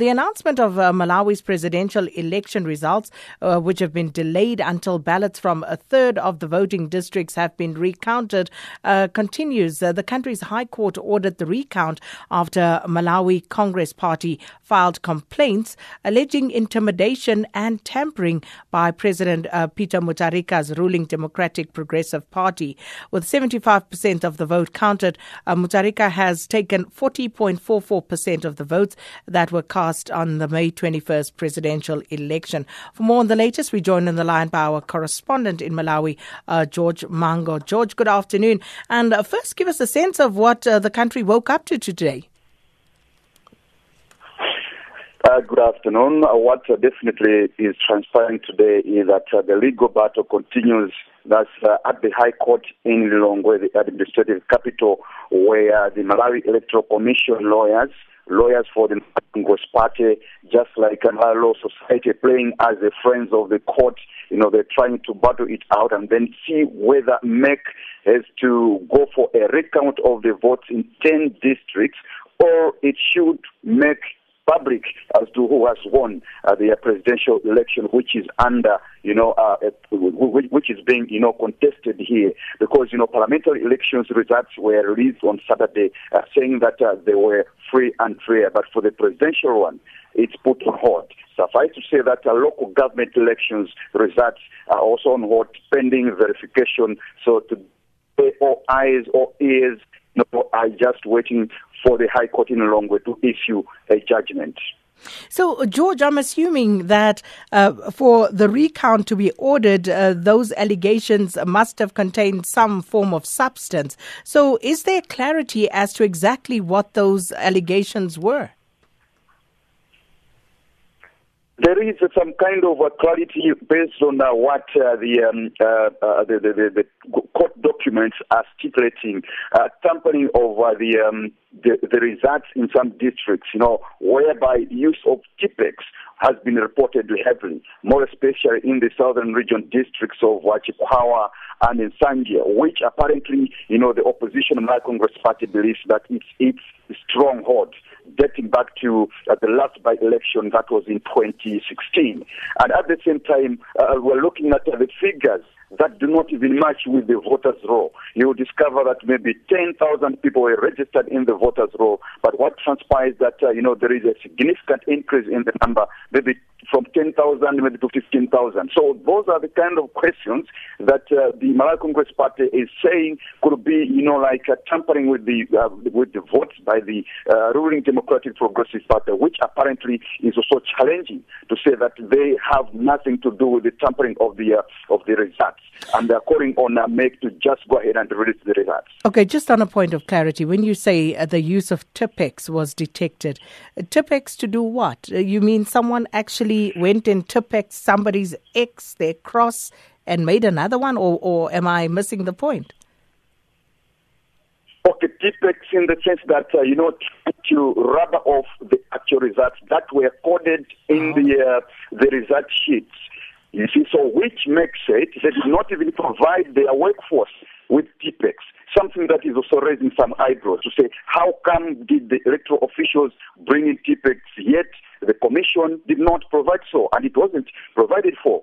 The announcement of uh, Malawi's presidential election results, uh, which have been delayed until ballots from a third of the voting districts have been recounted, uh, continues. Uh, the country's High Court ordered the recount after Malawi Congress Party filed complaints alleging intimidation and tampering by President uh, Peter Mutharika's ruling Democratic Progressive Party. With 75% of the vote counted, uh, Mutharika has taken 40.44% of the votes that were cast cast on the May 21st presidential election. For more on the latest, we join in the line by our correspondent in Malawi, uh, George Mango. George, good afternoon. And uh, first, give us a sense of what uh, the country woke up to today. Uh, good afternoon. Uh, what uh, definitely is transpiring today is that uh, the legal battle continues. That's uh, at the High Court in Lilongwe, the administrative capital, where the Malawi Electoral Commission lawyers lawyers for the Congress Party, just like another law society, playing as the friends of the court. You know, they're trying to battle it out and then see whether MEC has to go for a recount of the votes in 10 districts or it should make public as to who has won uh, the presidential election, which is under, you know, uh, which is being, you know, contested here. Because, you know, parliamentary elections results were released on Saturday uh, saying that uh, they were free and fair. But for the presidential one, it's put on hold. Suffice to say that uh, local government elections results are also on hold pending verification. So to all eyes or ears know, are just waiting for the High Court in Lilongwe to issue a judgment. So, George, I'm assuming that uh, for the recount to be ordered, uh, those allegations must have contained some form of substance. So, is there clarity as to exactly what those allegations were? There is some kind of a clarity based on uh, what uh, the, um, uh, uh, the, the, the, court documents are stipulating, uh, tampering of uh, the, um, the, the results in some districts, you know, whereby use of Tipex has been reported heavily, more especially in the southern region districts of Chikwawa and in Nsanje, which apparently, you know, the opposition Malawi Congress Party believes that it's its stronghold dating back to uh, the last by-election that was in 2016. And at the same time, uh, we're looking at the figures that do not even match with the voters' roll. You will discover that maybe 10,000 people were registered in the voters' roll, but what transpires that, uh, you know, there is a significant increase in the number, maybe from 10,000 maybe to 15,000. So those are the kind of questions that uh, the Malawi Congress Party is saying could be, you know, like uh, tampering with the uh, with the votes by the uh, ruling Democratic Progressive Party, which apparently is also challenging to say that they have nothing to do with the tampering of the uh, of the results, and they're calling on uh, MEC to just go ahead and release the results. Okay, just on a point of clarity, when you say uh, the use of Tipex was detected, uh, Tipex to do what? you mean someone actually went and tipped somebody's X, their cross, and made another one, or, or am I missing the point? Okay, Tipex in the sense that, uh, you know, to rub off the actual results that were coded in oh. the, uh, the result sheets. You see, so which makes it, they did not even provide their workforce with Tipex something that is also raising some eyebrows to say, how come did the electoral officials bring in Tipex yet the commission did not provide so, and it wasn't provided for.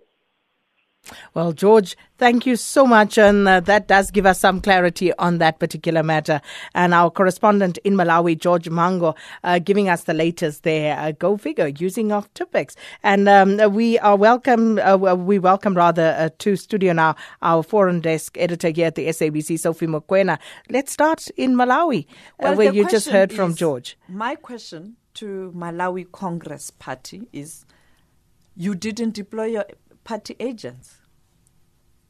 Well, George, thank you so much. And uh, that does give us some clarity on that particular matter. And our correspondent in Malawi, George Mango, uh, giving us the latest there. Uh, go figure, using of Tipex. And um, we are welcome, uh, we welcome rather uh, to studio now our foreign desk editor here at the SABC, Sophie Mokoena. Let's start in Malawi, uh, well, where you just heard from George. My question to Malawi Congress Party is you didn't deploy your party agents.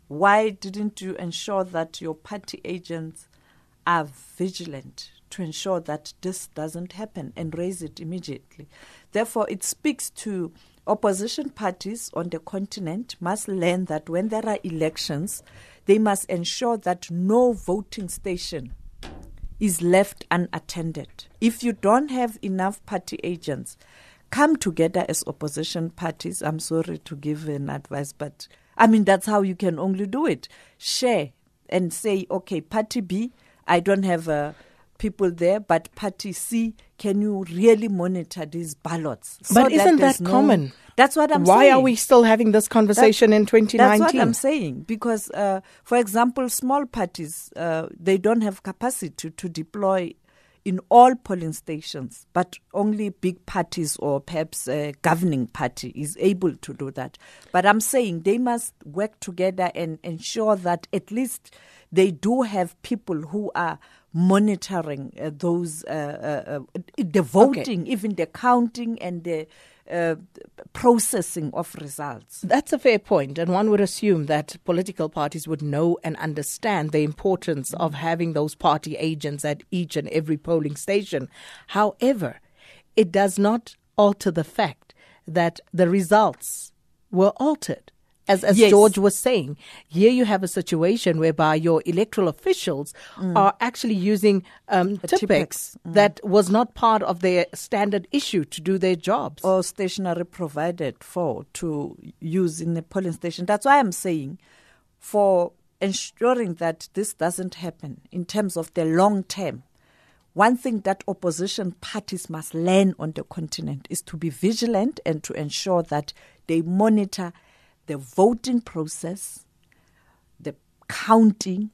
Why didn't you ensure that your party agents are vigilant to ensure that this doesn't happen and raise it immediately? Therefore, it speaks to opposition parties on the continent must learn that when there are elections, they must ensure that no voting station is left unattended. If you don't have enough party agents, come together as opposition parties. I'm sorry to give an advice, but I mean, that's how you can only do it. Share and say, okay, party B, I don't have a people there, but party C, can you really monitor these ballots? So but isn't that, that no, common? That's what I'm saying. Why saying. are we still having this conversation in 2019? That's what I'm saying. Because, uh, for example, small parties, uh, they don't have capacity to, to deploy in all polling stations, but only big parties or perhaps a governing party is able to do that. But I'm saying they must work together and ensure that at least they do have people who are monitoring uh, those uh, uh, uh the voting, okay. even the counting and the uh, processing of results. That's a fair point, and one would assume that political parties would know and understand the importance of having those party agents at each and every polling station. However, it does not alter the fact that the results were altered as, as yes. George was saying, here you have a situation whereby your electoral officials mm. are actually using um, Tipex mm. that was not part of their standard issue to do their jobs. Or stationery provided for to use in the polling station. That's why I'm saying for ensuring that this doesn't happen in terms of the long term, one thing that opposition parties must learn on the continent is to be vigilant and to ensure that they monitor – the voting process, the counting,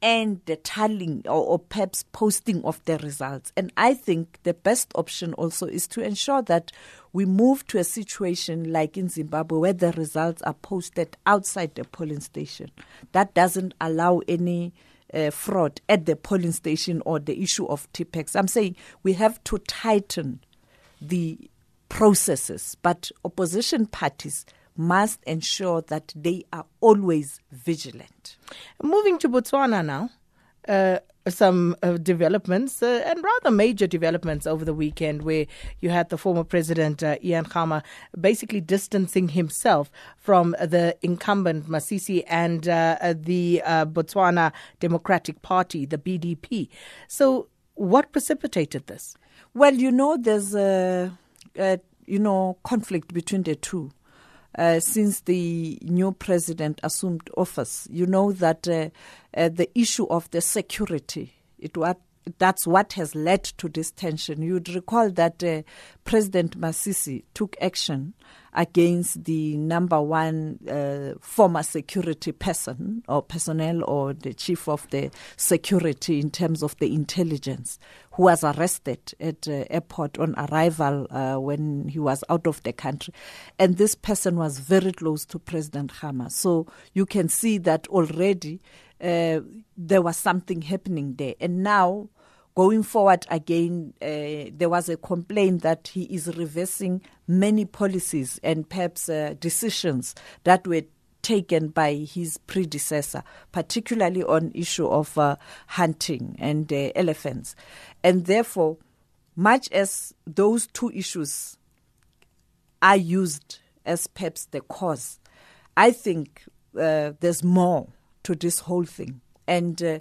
and the tallying or, or, perhaps posting of the results. And I think the best option also is to ensure that we move to a situation like in Zimbabwe where the results are posted outside the polling station. That doesn't allow any uh, fraud at the polling station or the issue of Tipex. I'm saying we have to tighten the processes, but opposition parties must ensure that they are always vigilant. Moving to Botswana now. Uh, some uh, developments uh, and rather major developments over the weekend where you had the former president uh, Ian Khama basically distancing himself from the incumbent Masisi and uh, the uh, Botswana Democratic Party, the BDP. So, what precipitated this? Well, you know, there's a, a you know conflict between the two. Uh, since the new president assumed office. You know that uh, uh, the issue of the security, it what that's what has led to this tension. You'd recall that uh, President Masisi took action against the number one uh, former security person or personnel or the chief of the security in terms of the intelligence, who was arrested at uh, airport on arrival uh, when he was out of the country. And this person was very close to President Khama. So you can see that already uh, there was something happening there. And now going forward again, uh, there was a complaint that he is reversing many policies and perhaps uh, decisions that were taken by his predecessor, particularly on issue of uh, hunting and uh, elephants. And therefore, much as those two issues are used as perhaps the cause, I think uh, there's more to this whole thing. And uh,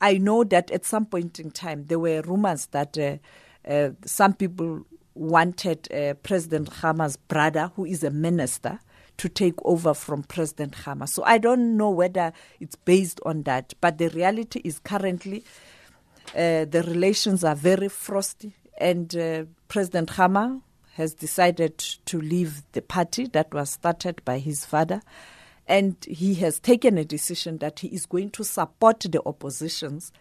I know that at some point in time there were rumors that uh, uh, some people wanted President Khama's brother, who is a minister, to take over from President Khama. So I don't know whether it's based on that, but the reality is currently uh, the relations are very frosty, and uh, President Khama has decided to leave the party that was started by his father and he has taken a decision that he is going to support the oppositions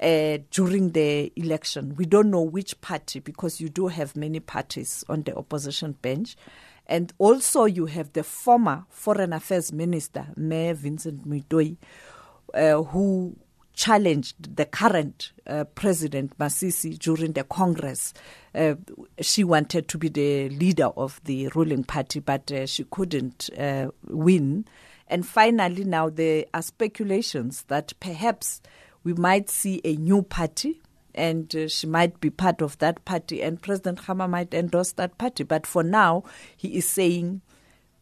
uh, during the election. We don't know which party because you do have many parties on the opposition bench. And also, you have the former Foreign Affairs Minister, Mayor Venson-Moitoi, uh, who challenged the current uh, President Masisi during the Congress. Uh, she wanted to be the leader of the ruling party, but uh, she couldn't uh, win. And finally, now there are speculations that perhaps we might see a new party and uh, she might be part of that party and President Khama might endorse that party. But for now, he is saying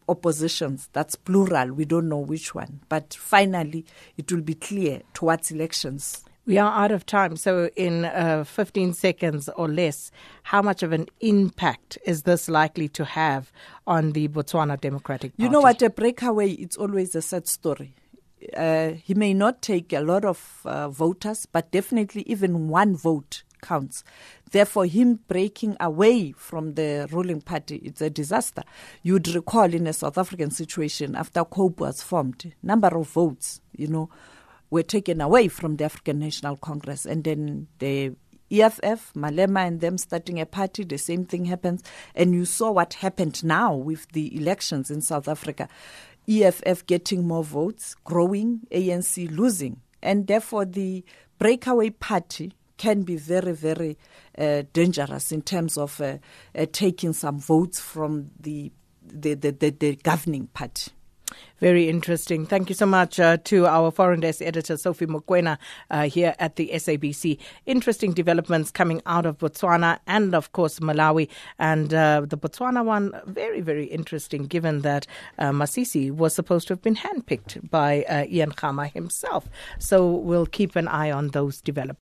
oppositions. That's plural. We don't know which one. But finally, it will be clear towards elections. We are out of time. So, in uh, 15 seconds or less, how much of an impact is this likely to have on the Botswana Democratic Party? You know what? A breakaway, it's always a sad story. Uh, he may not take a lot of uh, voters, but definitely even one vote counts. Therefore, him breaking away from the ruling party, it's a disaster. You'd recall in a South African situation after COPE was formed, number of votes, you know, were taken away from the African National Congress, and then the EFF, Malema, and them starting a party, the same thing happens. And you saw what happened now with the elections in South Africa. EFF getting more votes, growing, ANC losing. And therefore, the breakaway party can be very, very uh, dangerous in terms of uh, uh, taking some votes from the, the, the, the, the governing party. Very interesting. Thank you so much uh, to our foreign desk editor, Sophie Mokoena, uh, here at the SABC. Interesting developments coming out of Botswana and, of course, Malawi. And uh, the Botswana one, very, very interesting, given that uh, Masisi was supposed to have been handpicked by uh, Ian Khama himself. So we'll keep an eye on those developments.